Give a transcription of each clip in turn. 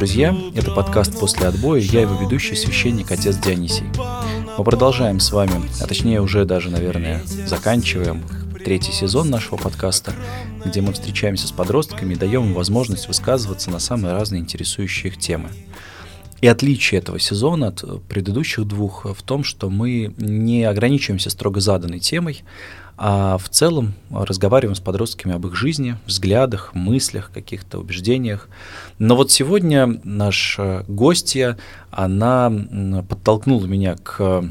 Друзья! Это подкаст «После отбоя». Я его ведущий, священник, отец Дионисий. Мы продолжаем с вами, а точнее уже даже, наверное, заканчиваем третий сезон нашего подкаста, где мы встречаемся с подростками и даем им возможность высказываться на самые разные интересующие их темы. И отличие этого сезона от предыдущих двух в том, что мы не ограничиваемся строго заданной темой, а в целом разговариваем с подростками об их жизни, взглядах, мыслях, каких-то убеждениях. Но вот сегодня наша гостья, она подтолкнула меня к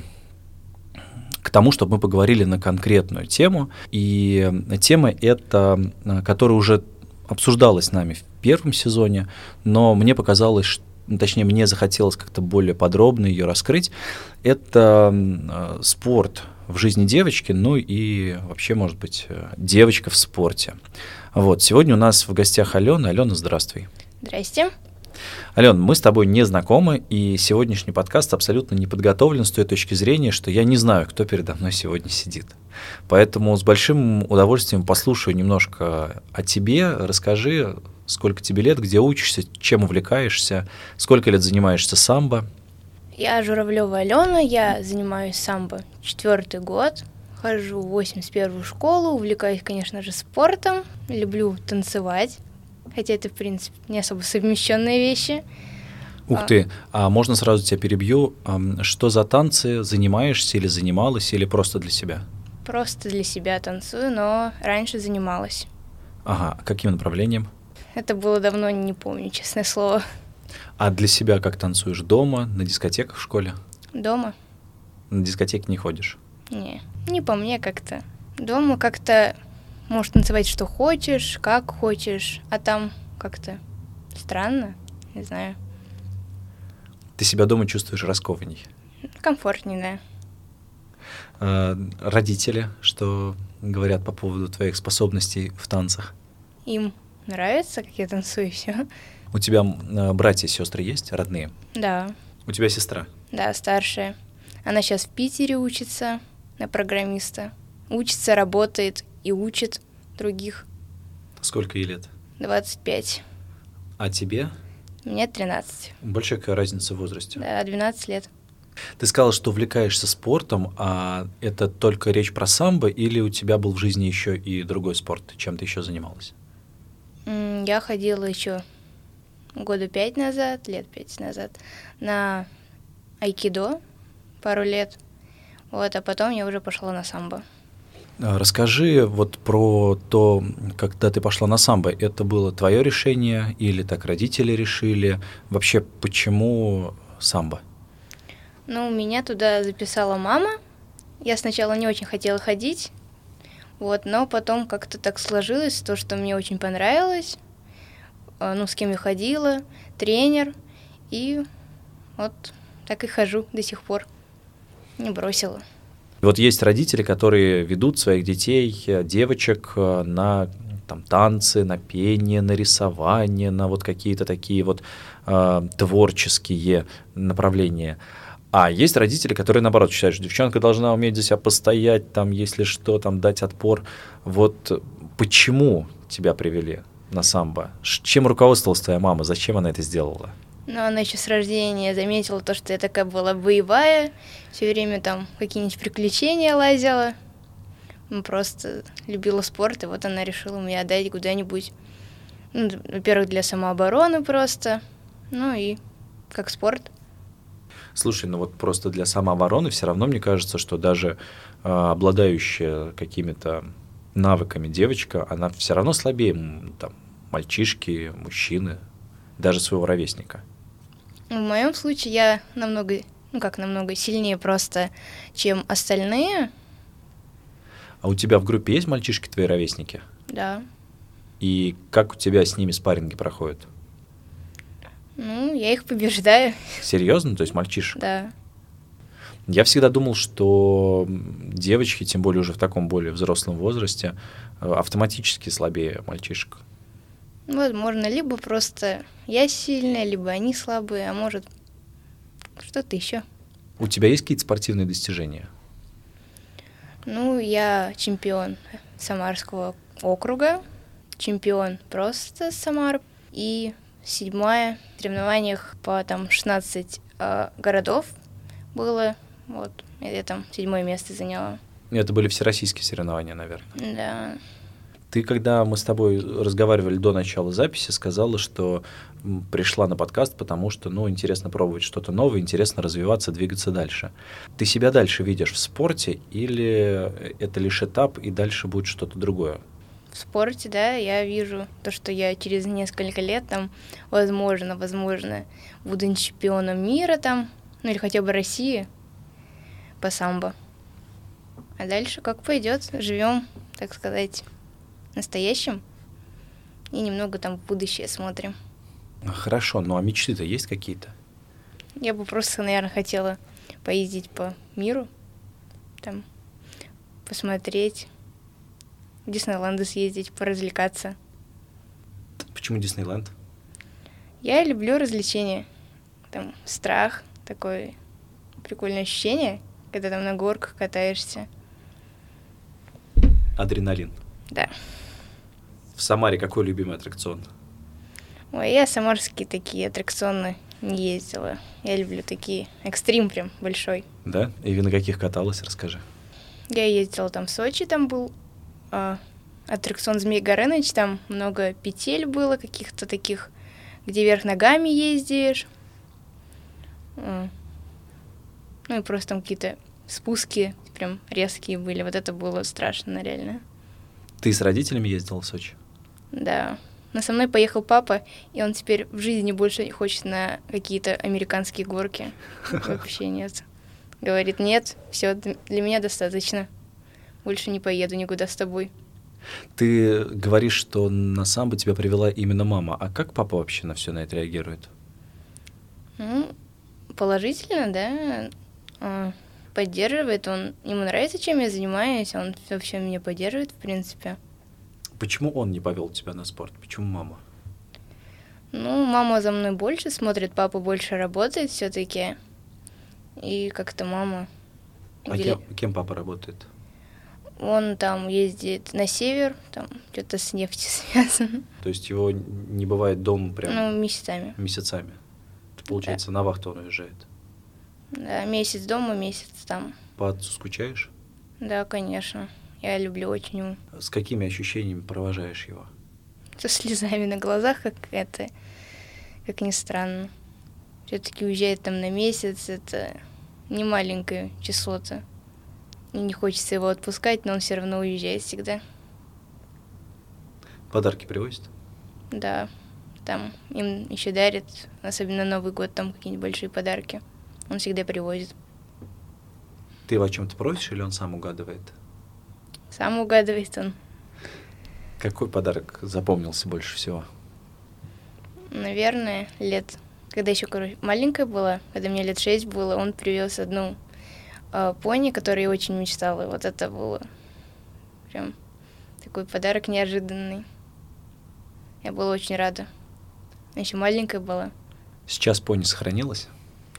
к тому, чтобы мы поговорили на конкретную тему. И тема эта, которая уже обсуждалась нами в первом сезоне, но мне показалось, что точнее, мне захотелось как-то более подробно ее раскрыть, это э, спорт в жизни девочки, ну и вообще, может быть, э, девочка в спорте. Вот, сегодня у нас в гостях Алена. Алена, здравствуй. Здрасте. Ален, мы с тобой не знакомы, и сегодняшний подкаст абсолютно не подготовлен с той точки зрения, что я не знаю, кто передо мной сегодня сидит. Поэтому с большим удовольствием послушаю немножко о тебе. Расскажи, сколько тебе лет, где учишься, чем увлекаешься, сколько лет занимаешься самбо. Я Журавлева Алена, я занимаюсь самбо четвертый год, хожу в 81-ю школу, увлекаюсь, конечно же, спортом, люблю танцевать, хотя это, в принципе, не особо совмещенные вещи. Ух а. ты, а можно сразу тебя перебью? Что за танцы занимаешься или занималась, или просто для себя? Просто для себя танцую, но раньше занималась. Ага, каким направлением? Это было давно, не помню, честное слово. А для себя как танцуешь? Дома, на дискотеках в школе? Дома. На дискотеке не ходишь? Не, не по мне как-то. Дома как-то можешь танцевать что хочешь, как хочешь, а там как-то странно, не знаю. Ты себя дома чувствуешь раскованней? Комфортнее, да. А, родители, что говорят по поводу твоих способностей в танцах? Им нравится, как я танцую, все. У тебя э, братья и сестры есть, родные? Да. У тебя сестра? Да, старшая. Она сейчас в Питере учится на программиста. Учится, работает и учит других. Сколько ей лет? 25. А тебе? Мне 13. Большая какая разница в возрасте? Да, 12 лет. Ты сказала, что увлекаешься спортом, а это только речь про самбо, или у тебя был в жизни еще и другой спорт? Чем ты еще занималась? Я ходила еще года пять назад, лет пять назад, на айкидо пару лет. Вот, а потом я уже пошла на самбо. А, расскажи вот про то, когда ты пошла на самбо. Это было твое решение или так родители решили? Вообще, почему самбо? Ну, меня туда записала мама. Я сначала не очень хотела ходить, вот, но потом как-то так сложилось, то, что мне очень понравилось, а, ну, с кем я ходила, тренер, и вот так и хожу до сих пор. Не бросила. Вот есть родители, которые ведут своих детей, э, девочек э, на там, танцы, на пение, на рисование, на вот какие-то такие вот э, творческие направления. А есть родители, которые, наоборот, считают, что девчонка должна уметь за себя постоять, там, если что, там, дать отпор. Вот почему тебя привели на самбо? Чем руководствовалась твоя мама? Зачем она это сделала? Ну, она еще с рождения заметила то, что я такая была боевая, все время там какие-нибудь приключения лазила. Просто любила спорт, и вот она решила меня отдать куда-нибудь. Ну, во-первых, для самообороны просто, ну и как спорт. Слушай, ну вот просто для самообороны все равно мне кажется, что даже э, обладающая какими-то навыками девочка, она все равно слабее там, мальчишки, мужчины, даже своего ровесника. В моем случае я намного, ну как намного сильнее просто, чем остальные. А у тебя в группе есть мальчишки твои ровесники? Да. И как у тебя с ними спарринги проходят? Ну, я их побеждаю. Серьезно? То есть мальчишек? Да. Я всегда думал, что девочки, тем более уже в таком более взрослом возрасте, э, автоматически слабее мальчишек. Возможно, либо просто я сильная, либо они слабые, а может что-то еще. У тебя есть какие-то спортивные достижения? Ну, я чемпион Самарского округа чемпион просто Самар. И седьмая в соревнованиях по там 16 э, городов было. Вот, я там седьмое место заняла. Это были всероссийские соревнования, наверное. Да. Ты, когда мы с тобой разговаривали до начала записи, сказала, что пришла на подкаст, потому что, ну, интересно пробовать что-то новое, интересно развиваться, двигаться дальше. Ты себя дальше видишь в спорте или это лишь этап и дальше будет что-то другое? В спорте, да, я вижу то, что я через несколько лет там, возможно, возможно, буду чемпионом мира там, ну или хотя бы России по самбо. А дальше как пойдет, живем, так сказать, настоящим и немного там в будущее смотрим. Хорошо, ну а мечты-то есть какие-то? Я бы просто, наверное, хотела поездить по миру, там, посмотреть, в Диснейленды съездить, поразвлекаться. Почему Диснейленд? Я люблю развлечения. Там страх, такое прикольное ощущение, когда там на горках катаешься. Адреналин. Да. В Самаре какой любимый аттракцион? Ой, я самарские такие аттракционы не ездила. Я люблю такие. Экстрим прям большой. Да? И на каких каталась, расскажи. Я ездила там в Сочи, там был а, аттракцион Змей Горыныч, там много петель было, каких-то таких, где вверх ногами ездишь. А, ну и просто там какие-то спуски прям резкие были. Вот это было страшно, реально. Ты с родителями ездила в Сочи? Да. Но со мной поехал папа, и он теперь в жизни больше не хочет на какие-то американские горки. Вообще нет. Говорит, нет, все, для меня достаточно. Больше не поеду никуда с тобой. Ты говоришь, что на самбо тебя привела именно мама. А как папа вообще на все на это реагирует? Ну, положительно, да. А, поддерживает, он, ему нравится, чем я занимаюсь, он вообще меня поддерживает, в принципе. Почему он не повел тебя на спорт? Почему мама? Ну, мама за мной больше смотрит, папа больше работает все-таки. И как-то мама... А кем, кем папа работает? Он там ездит на север, там что-то с нефтью связано. То есть его не бывает дома прям? Ну, месяцами. Месяцами. Это, получается, да. на вахту он уезжает? Да, месяц дома, месяц там. По отцу скучаешь? Да, конечно. Я люблю очень его. С какими ощущениями провожаешь его? Со слезами на глазах, как это, как ни странно. Все-таки уезжает там на месяц, это не маленькое число-то. И не хочется его отпускать, но он все равно уезжает всегда. Подарки привозят? Да. Там им еще дарят, особенно Новый год, там какие-нибудь большие подарки. Он всегда привозит. Ты его о чем-то просишь или он сам угадывает? Сам угадывает он. Какой подарок запомнился больше всего? Наверное, лет... Когда еще, короче, маленькая была, когда мне лет шесть было, он привез одну э, пони, которую я очень мечтала. Вот это было прям такой подарок неожиданный. Я была очень рада. Еще маленькая была. Сейчас пони сохранилась?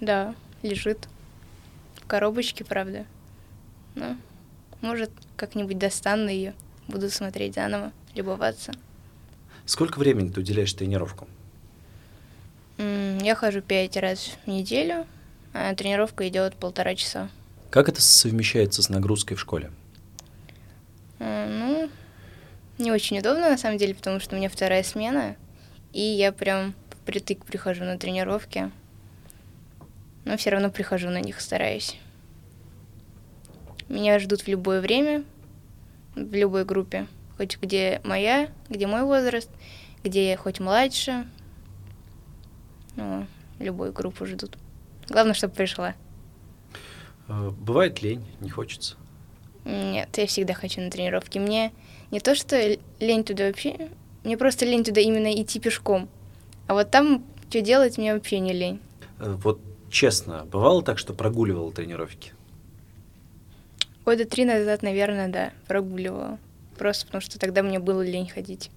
Да, лежит. В коробочке, правда. Ну, может, как-нибудь достану ее, буду смотреть заново, любоваться. Сколько времени ты уделяешь тренировкам? Я хожу пять раз в неделю, а тренировка идет полтора часа. Как это совмещается с нагрузкой в школе? Ну, не очень удобно на самом деле, потому что у меня вторая смена, и я прям впритык прихожу на тренировки, но все равно прихожу на них, стараюсь. Меня ждут в любое время, в любой группе, хоть где моя, где мой возраст, где я хоть младше, ну, любую группу ждут. Главное, чтобы пришла. А, бывает лень, не хочется? Нет, я всегда хочу на тренировки. Мне не то, что лень туда вообще, мне просто лень туда именно идти пешком. А вот там что делать, мне вообще не лень. Э, вот честно, бывало так, что прогуливал тренировки? Года три назад, наверное, да, прогуливала. Просто потому что тогда мне было лень ходить.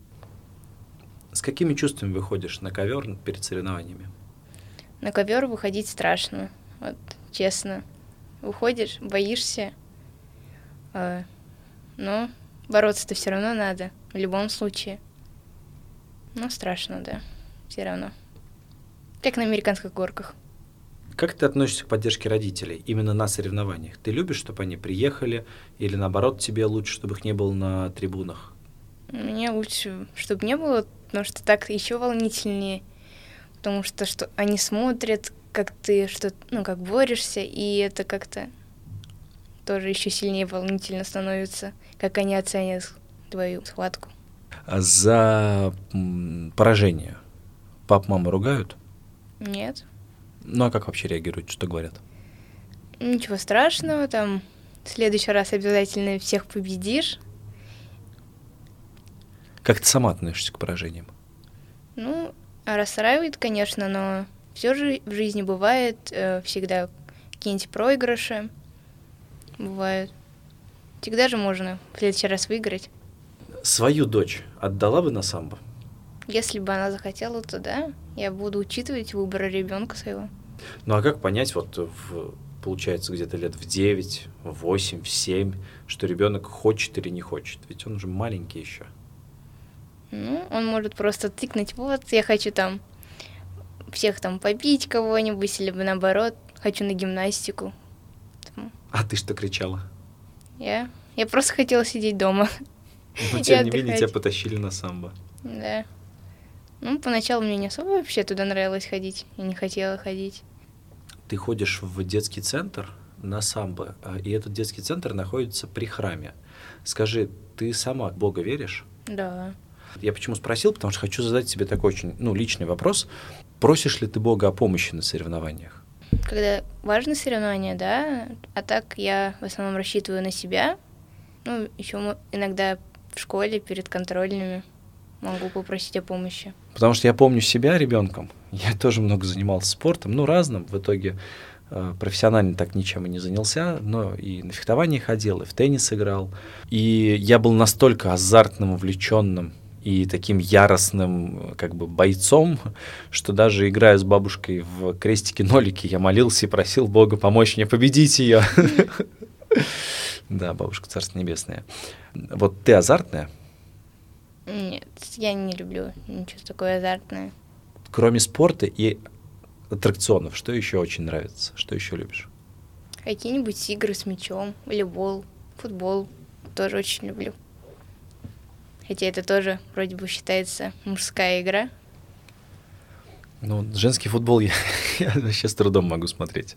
С какими чувствами выходишь на ковер перед соревнованиями? На ковер выходить страшно, вот честно выходишь, боишься, э, но бороться-то все равно надо, в любом случае. Ну, страшно, да. Все равно. Как на американских горках. Как ты относишься к поддержке родителей именно на соревнованиях? Ты любишь, чтобы они приехали, или наоборот тебе лучше, чтобы их не было на трибунах? Мне лучше, чтобы не было, потому что так еще волнительнее. Потому что, что они смотрят, как ты что ну, как борешься, и это как-то тоже еще сильнее волнительно становится, как они оценят твою схватку. А за поражение пап, мама ругают? Нет. Ну а как вообще реагируют, что говорят? Ничего страшного, там в следующий раз обязательно всех победишь. Как ты сама относишься к поражениям? Ну, расстраивает, конечно, но все же в жизни бывает э, всегда какие-нибудь проигрыши. Бывают. Всегда же можно в следующий раз выиграть. Свою дочь отдала бы на самбо? Если бы она захотела, то да. Я буду учитывать выборы ребенка своего. Ну а как понять, вот в, получается где-то лет в 9, в 8, в 7, что ребенок хочет или не хочет? Ведь он уже маленький еще. Ну, он может просто тыкнуть, вот, я хочу там всех там побить кого-нибудь, или бы наоборот, хочу на гимнастику. А ты что кричала? Я? Я просто хотела сидеть дома. Но тем не менее тебя потащили на самбо. Да. Ну, поначалу мне не особо вообще туда нравилось ходить. Я не хотела ходить. Ты ходишь в детский центр на самбо, а, и этот детский центр находится при храме. Скажи, ты сама в Бога веришь? Да. Я почему спросил, потому что хочу задать тебе такой очень ну, личный вопрос. Prосишь ли ты Бога о помощи на соревнованиях? Когда важны соревнования, да, а так я в основном рассчитываю на себя. Ну, еще иногда в школе перед контрольными могу попросить о помощи. Потому что я помню себя ребенком. Я тоже много занимался спортом, ну, разным. В итоге э, профессионально так ничем и не занялся, но и на фехтование ходил, и в теннис играл. И я был настолько азартным, увлеченным и таким яростным как бы бойцом, что даже играя с бабушкой в крестики-нолики, я молился и просил Бога помочь мне победить ее. Да, бабушка Царство Небесное. Вот ты азартная? Нет, я не люблю ничего такое азартное. Кроме спорта и аттракционов, что еще очень нравится? Что еще любишь? Какие-нибудь игры с мячом, волейбол, футбол тоже очень люблю. Хотя это тоже вроде бы считается мужская игра. Ну, женский футбол я, я вообще с трудом могу смотреть.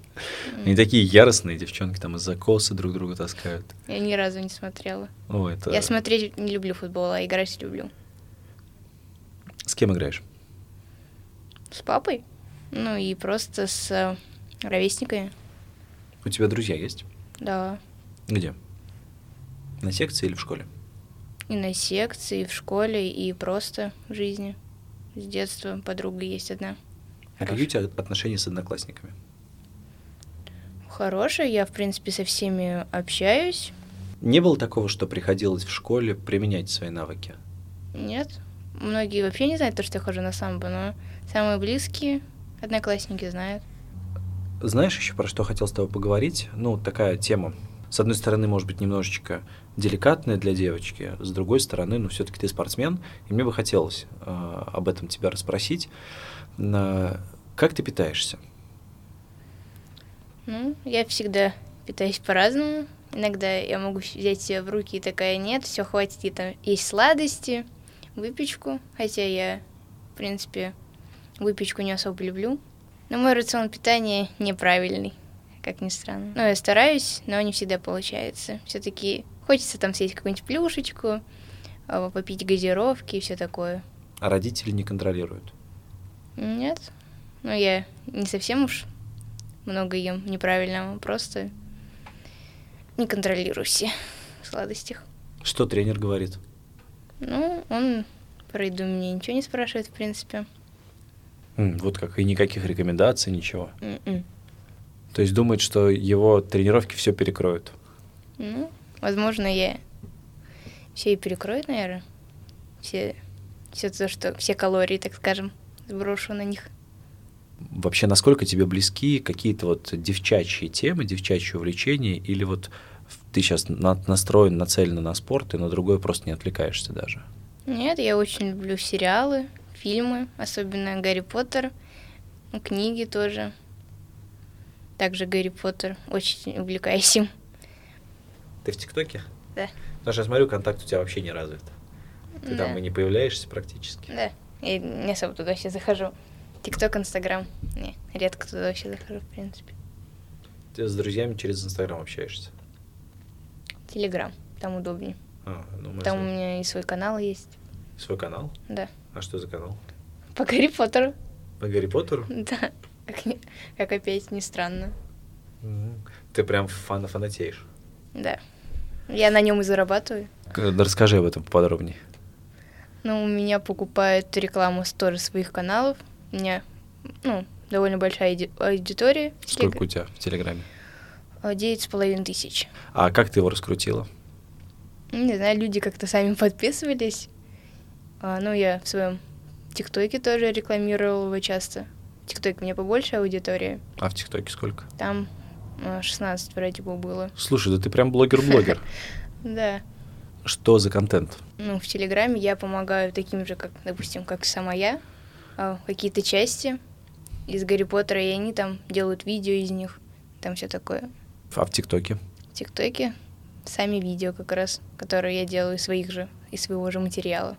Mm. Они такие яростные, девчонки там из-за косы друг друга таскают. Я ни разу не смотрела. О, это... Я смотреть не люблю футбол, а играть люблю. С кем играешь? С папой. Ну и просто с э, ровесниками. У тебя друзья есть? Да. Где? На секции или в школе? И на секции, и в школе, и просто в жизни. С детства подруга есть одна. А какие у тебя отношения с одноклассниками? Хорошие, я, в принципе, со всеми общаюсь. Не было такого, что приходилось в школе применять свои навыки? Нет. Многие вообще не знают то, что я хожу на самбо, но самые близкие одноклассники знают. Знаешь еще про что хотел с тобой поговорить? Ну, такая тема. С одной стороны, может быть, немножечко деликатная для девочки, с другой стороны, ну, все-таки ты спортсмен, и мне бы хотелось э, об этом тебя расспросить. Э, как ты питаешься? Ну, я всегда питаюсь по-разному. Иногда я могу взять себя в руки и такая, нет, все хватит, и там есть сладости, выпечку, хотя я, в принципе, выпечку не особо люблю. Но мой рацион питания неправильный, как ни странно. Но я стараюсь, но не всегда получается. Все-таки Хочется там съесть какую-нибудь плюшечку, а, попить газировки и все такое. А родители не контролируют? Нет. Ну, я не совсем уж много ем неправильного, просто не контролирую все сладостях. Что тренер говорит? Ну, он про еду мне ничего не спрашивает, в принципе. Mm, вот как, и никаких рекомендаций, ничего? Mm -mm. То есть думает, что его тренировки все перекроют? Ну, Возможно, я все и перекрою, наверное. Все, все то, что все калории, так скажем, сброшу на них. Вообще, насколько тебе близки какие-то вот девчачьи темы, девчачьи увлечения, или вот ты сейчас настроен, нацелен на спорт, и на другой просто не отвлекаешься даже? Нет, я очень люблю сериалы, фильмы, особенно Гарри Поттер, книги тоже. Также Гарри Поттер, очень увлекаюсь им. Ты в ТикТоке? Да. Потому что я смотрю, контакт у тебя вообще не развит. Ты Да. там и не появляешься практически. Да, я не особо туда вообще захожу. ТикТок, Инстаграм. Не, редко туда вообще захожу, в принципе. Ты с друзьями через Инстаграм общаешься. Телеграм, там удобнее. А, ну, мы Там у меня и свой канал есть. Свой канал? Да. А что за канал? По Гарри Поттеру. По Гарри Поттеру? Да. Как, как опять не странно. Ты прям фан фанатеешь. Да. Я на нем и зарабатываю. Расскажи об этом поподробнее. Но у меня покупают рекламу с тоже своих каналов. У меня, ну, довольно большая ауди- аудитория. Сколько у тебя в Телеграме? А, Девять с половиной тысяч. А как ты его раскрутила? Ну, Не знаю, люди как-то сами подписывались. А, ну, я в своем ТикТоке тоже рекламировала его часто. В ТикТоке у меня побольше аудитория. А в ТикТоке сколько? Там 16 вроде бы было. Слушай, да ты прям блогер-блогер. Да. Что за контент? Ну, в Телеграме я помогаю таким же, как, допустим, как сама я, а, какие-то части из Гарри Поттера, и они там делают видео из них, там все такое. А в ТикТоке? В ТикТоке сами видео как раз, которые я делаю из своих же, из своего же материала.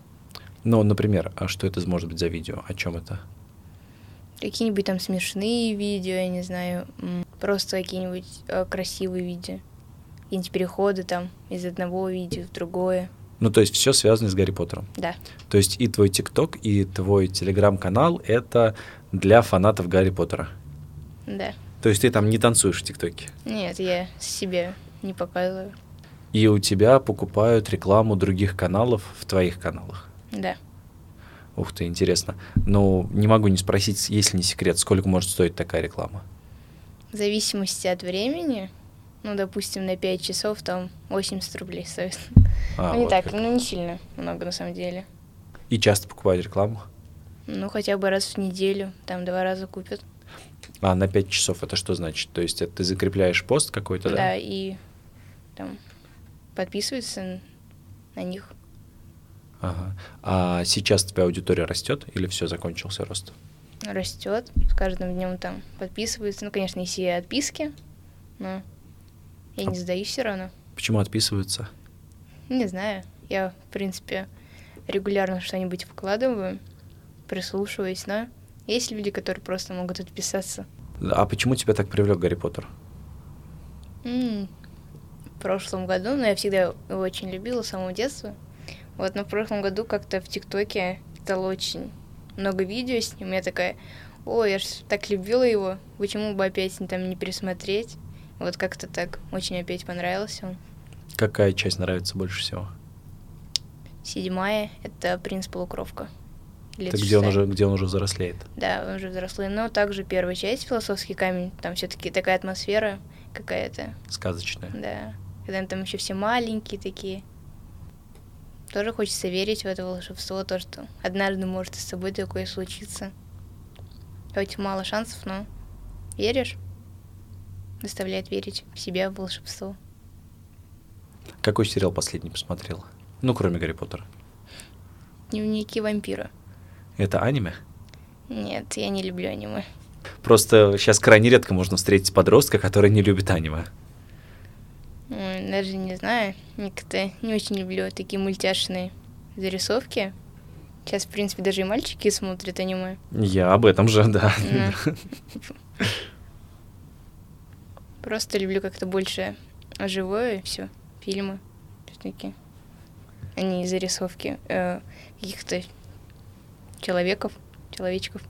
Ну, например, а что это может быть за видео? О чем это? Какие-нибудь там смешные видео, я не знаю, просто какие-нибудь э, красивые видео. Какие-нибудь переходы там из одного видео в другое. Ну, то есть все связано с Гарри Поттером. Да, То есть и твой ТикТок, и твой Телеграм-канал — это для фанатов Гарри Поттера. да. То есть ты там не танцуешь в ТикТоке. Нет, я себе не показываю. И у тебя покупают рекламу других каналов в твоих каналах. Да. Ух ты, интересно. Ну, не могу не спросить, если не секрет, сколько может стоить такая реклама? В зависимости от времени, ну, допустим, на 5 часов там 80 рублей стоит. А, ну, не вот так, как. ну, не сильно много на самом деле. И часто покупают рекламу? Ну, хотя бы раз в неделю, там два раза купят. А на 5 часов это что значит? То есть это ты закрепляешь пост какой-то, да? Да, и там подписываются на них. Ага. А сейчас тебя аудитория растет или все, закончился рост? Растет, с каждым днем там подписываются. Ну, конечно, есть и отписки, но я не сдаюсь все равно. Почему отписываются? Не знаю, я, в принципе, регулярно что-нибудь выкладываю, прислушиваюсь, но есть люди, которые просто могут отписаться. А почему тебя так привлек Гарри Поттер? М, В прошлом году, но я всегда его очень любила с самого детства. Вот, но в прошлом году как-то в ТикТоке стало очень много видео с ним. Я такая, ой, я ж так любила его, почему бы опять там не пересмотреть? Вот как-то так очень опять понравился он. Какая часть нравится больше всего? Седьмая — это «Принц Полукровка». Или Это где он, уже, где он уже взрослеет? Да, он уже взрослый. Но также первая часть «Философский камень», там все таки такая атмосфера какая-то, Сказочная. да. Когда там еще все маленькие такие. Тоже хочется верить в это волшебство, то, что однажды может и с тобой такое случиться. Хоть мало шансов, но веришь, заставляет верить в себя, в волшебство. Какой сериал последний посмотрел? Ну, кроме Гарри Поттера. Дневники вампира. Это аниме? Нет, я не люблю аниме. Просто сейчас крайне редко можно встретить подростка, который не любит аниме. Ой, Даже не знаю, как-то не очень люблю такие мультяшные зарисовки. Сейчас, в принципе, даже и мальчики смотрят аниме. Я об этом же, да. Просто люблю как-то больше живое все, фильмы все-таки. А не зарисовки э, каких-то человеков, человечков.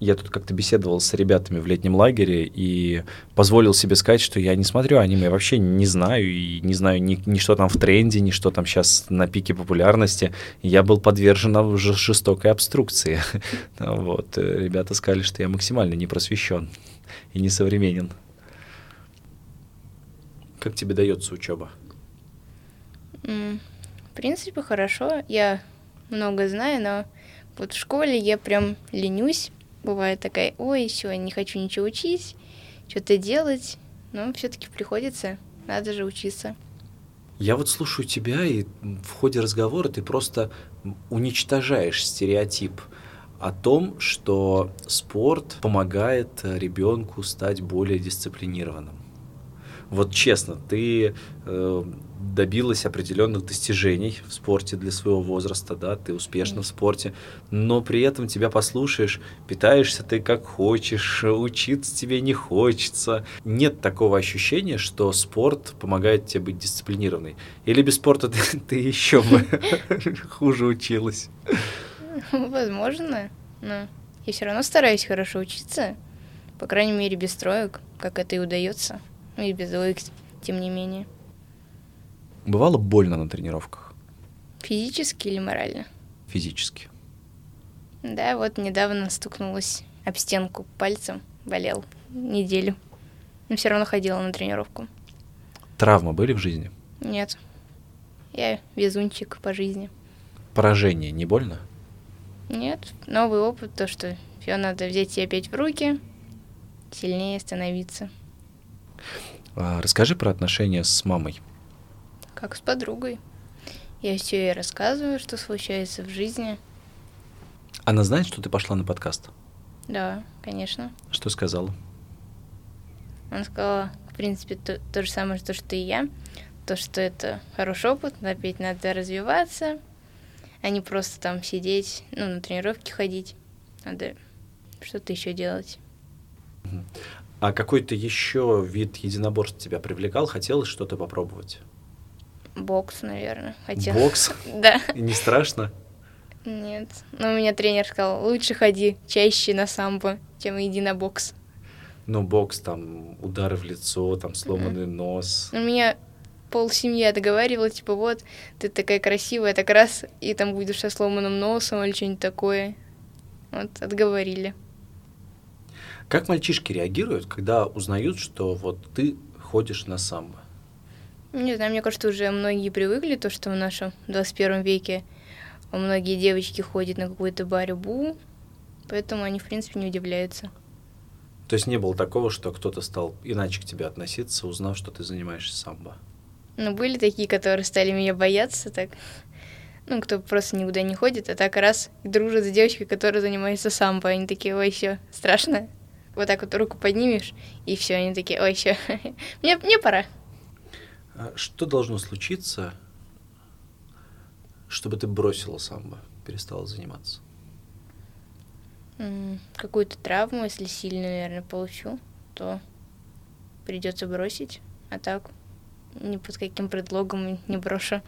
Я тут как-то беседовал с ребятами в летнем лагере и позволил себе сказать, что я не смотрю аниме, вообще не знаю, и не знаю ни, ни что там в тренде, ни что там сейчас на пике популярности. Я был подвержен ж- жестокой обструкции. Вот. э, Ребята сказали, что я максимально не просвещен и не современен. Как тебе дается учеба? В принципе, хорошо. Я много знаю, но вот в школе я прям ленюсь. Бывает такая, ой, все, не хочу ничего учить, что-то делать. Но все-таки приходится, надо же учиться. Я вот слушаю тебя, и в ходе разговора ты просто уничтожаешь стереотип о том, что спорт помогает ребенку стать более дисциплинированным. Вот честно, ты э, добилась определенных достижений в спорте для своего возраста, да, ты успешна в спорте, но при этом тебя послушаешь, питаешься ты как хочешь, учиться тебе не хочется. Нет такого ощущения, что спорт помогает тебе быть дисциплинированной. Или без спорта ты, ты еще бы хуже училась. Возможно, но я все равно стараюсь хорошо учиться, по крайней мере без троек, как это и удается. Ну и без двоек, тем не менее. Бывало больно на тренировках? Физически или морально? Физически. Да, вот недавно стукнулась об стенку пальцем, болел неделю. Но все равно ходила на тренировку. Травмы были в жизни? Нет. Я везунчик по жизни. Поражение не больно? Нет. Новый опыт, то, что все надо взять себя опять в руки, сильнее становиться. А, расскажи про отношения с мамой. Как с подругой. Я все ей рассказываю, что случается в жизни. Она знает, что ты пошла на подкаст? Да, конечно. Что сказала? Она сказала, в принципе, то, то же самое, что, что и я. То, что это хороший опыт, опять надо развиваться, а не просто там сидеть, ну, на тренировки ходить. Надо что-то еще делать. А какой-то еще вид единоборств тебя привлекал? Хотелось что-то попробовать? Бокс, наверное. Хотел. Бокс? Да. И не страшно? Нет. Но у меня тренер сказал, лучше ходи чаще на самбо, чем иди на бокс. Ну, бокс, там, удары в лицо, там, сломанный mm-hmm. нос. У меня пол семьи отговаривала, типа, вот, ты такая красивая, так раз, и там будешь со сломанным носом или что-нибудь такое. Вот, отговорили. Как мальчишки реагируют, когда узнают, что вот ты ходишь на самбо? Не знаю, мне кажется, уже многие привыкли, то, что в нашем 21 веке многие девочки ходят на какую-то борьбу, поэтому они, в принципе, не удивляются. То есть не было такого, что кто-то стал иначе к тебе относиться, узнав, что ты занимаешься самбо? Ну, были такие, которые стали меня бояться, так, ну, кто просто никуда не ходит, а так раз дружит с девочкой, которая занимается самбо, они такие, ой, все, страшно вот так вот руку поднимешь, и все, они такие, ой, еще, мне, мне пора. А что должно случиться, чтобы ты бросила самбо, перестала заниматься? Какую-то травму, если сильно, наверное, получу, то придется бросить, а так ни под каким предлогом не брошу.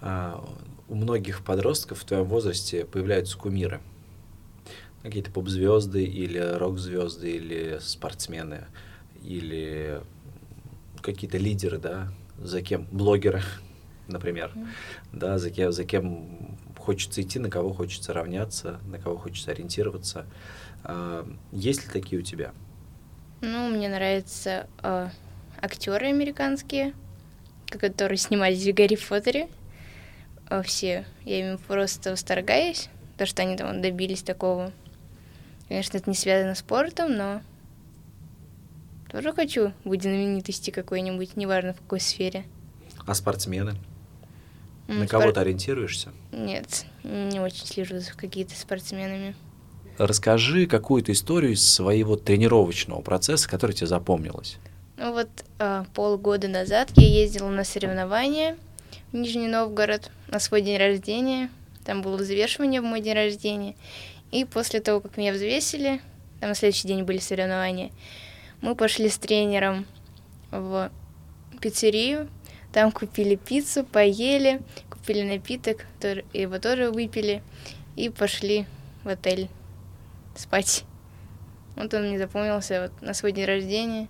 А, у многих подростков в твоем возрасте появляются кумиры какие-то поп-звезды или рок-звезды или спортсмены или какие-то лидеры, да, за кем блогеры, например, mm. да, за кем, за кем хочется идти, на кого хочется равняться, на кого хочется ориентироваться. А, есть ли такие у тебя? Ну, мне нравятся э, актеры американские, которые снимались в Гарри Поттере. Э, все, я ими просто восторгаюсь, то, что они там добились такого Конечно, это не связано с спортом, но тоже хочу быть знаменитости какой-нибудь, неважно в какой сфере. А спортсмены? На спор... кого ты ориентируешься? Нет, не очень слежу за какими-то спортсменами. Расскажи какую-то историю из своего тренировочного процесса, который тебе запомнилась. Ну вот э, полгода назад я ездила на соревнования в Нижний Новгород на свой день рождения. Там было взвешивание в мой день рождения. И после того, как меня взвесили, там на следующий день были соревнования, мы пошли с тренером в пиццерию, там купили пиццу, поели, купили напиток, его тоже выпили, и пошли в отель спать. Вот он мне запомнился вот на свой день рождения,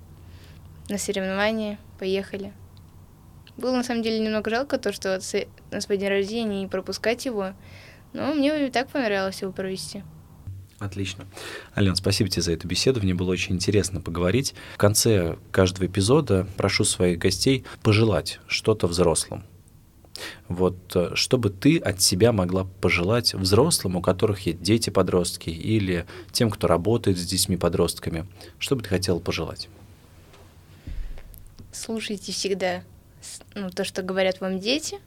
на соревнования, поехали. Было на самом деле немного жалко то, что вот на свой день рождения не пропускать его, но мне так понравилось его провести. Отлично. Ален, спасибо тебе за эту беседу. Мне было очень интересно поговорить. В конце каждого эпизода прошу своих гостей пожелать что-то взрослым. Вот э, чтобы ты от себя могла пожелать взрослым, у которых есть дети-подростки, или тем, кто работает с детьми-подростками, что бы ты хотела пожелать? Слушайте всегда ну, то, что говорят вам дети,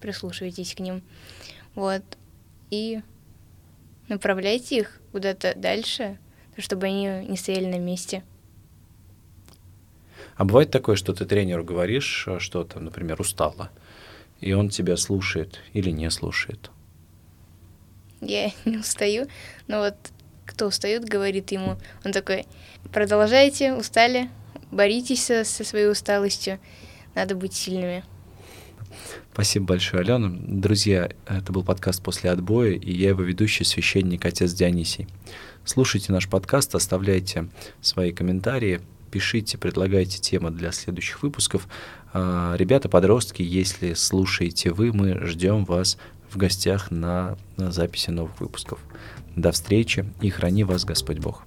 прислушивайтесь к ним, вот, и направляйте их куда-то дальше, чтобы они не стояли на месте. А бывает такое, что ты тренеру говоришь э, что-то, например, устала, и он тебя слушает или не слушает? Я не устаю, но вот кто устает, говорит ему, он такой, продолжайте, устали, боритесь со своей усталостью, надо быть сильными. Спасибо большое, Алена. Друзья, это был подкаст «После отбоя», и я его ведущий, священник, отец Дионисий. Слушайте наш подкаст, оставляйте свои комментарии, пишите, предлагайте темы для следующих выпусков. А, ребята, подростки, если слушаете вы, мы ждем вас в гостях на, на записи новых выпусков. До встречи и храни вас Господь Бог.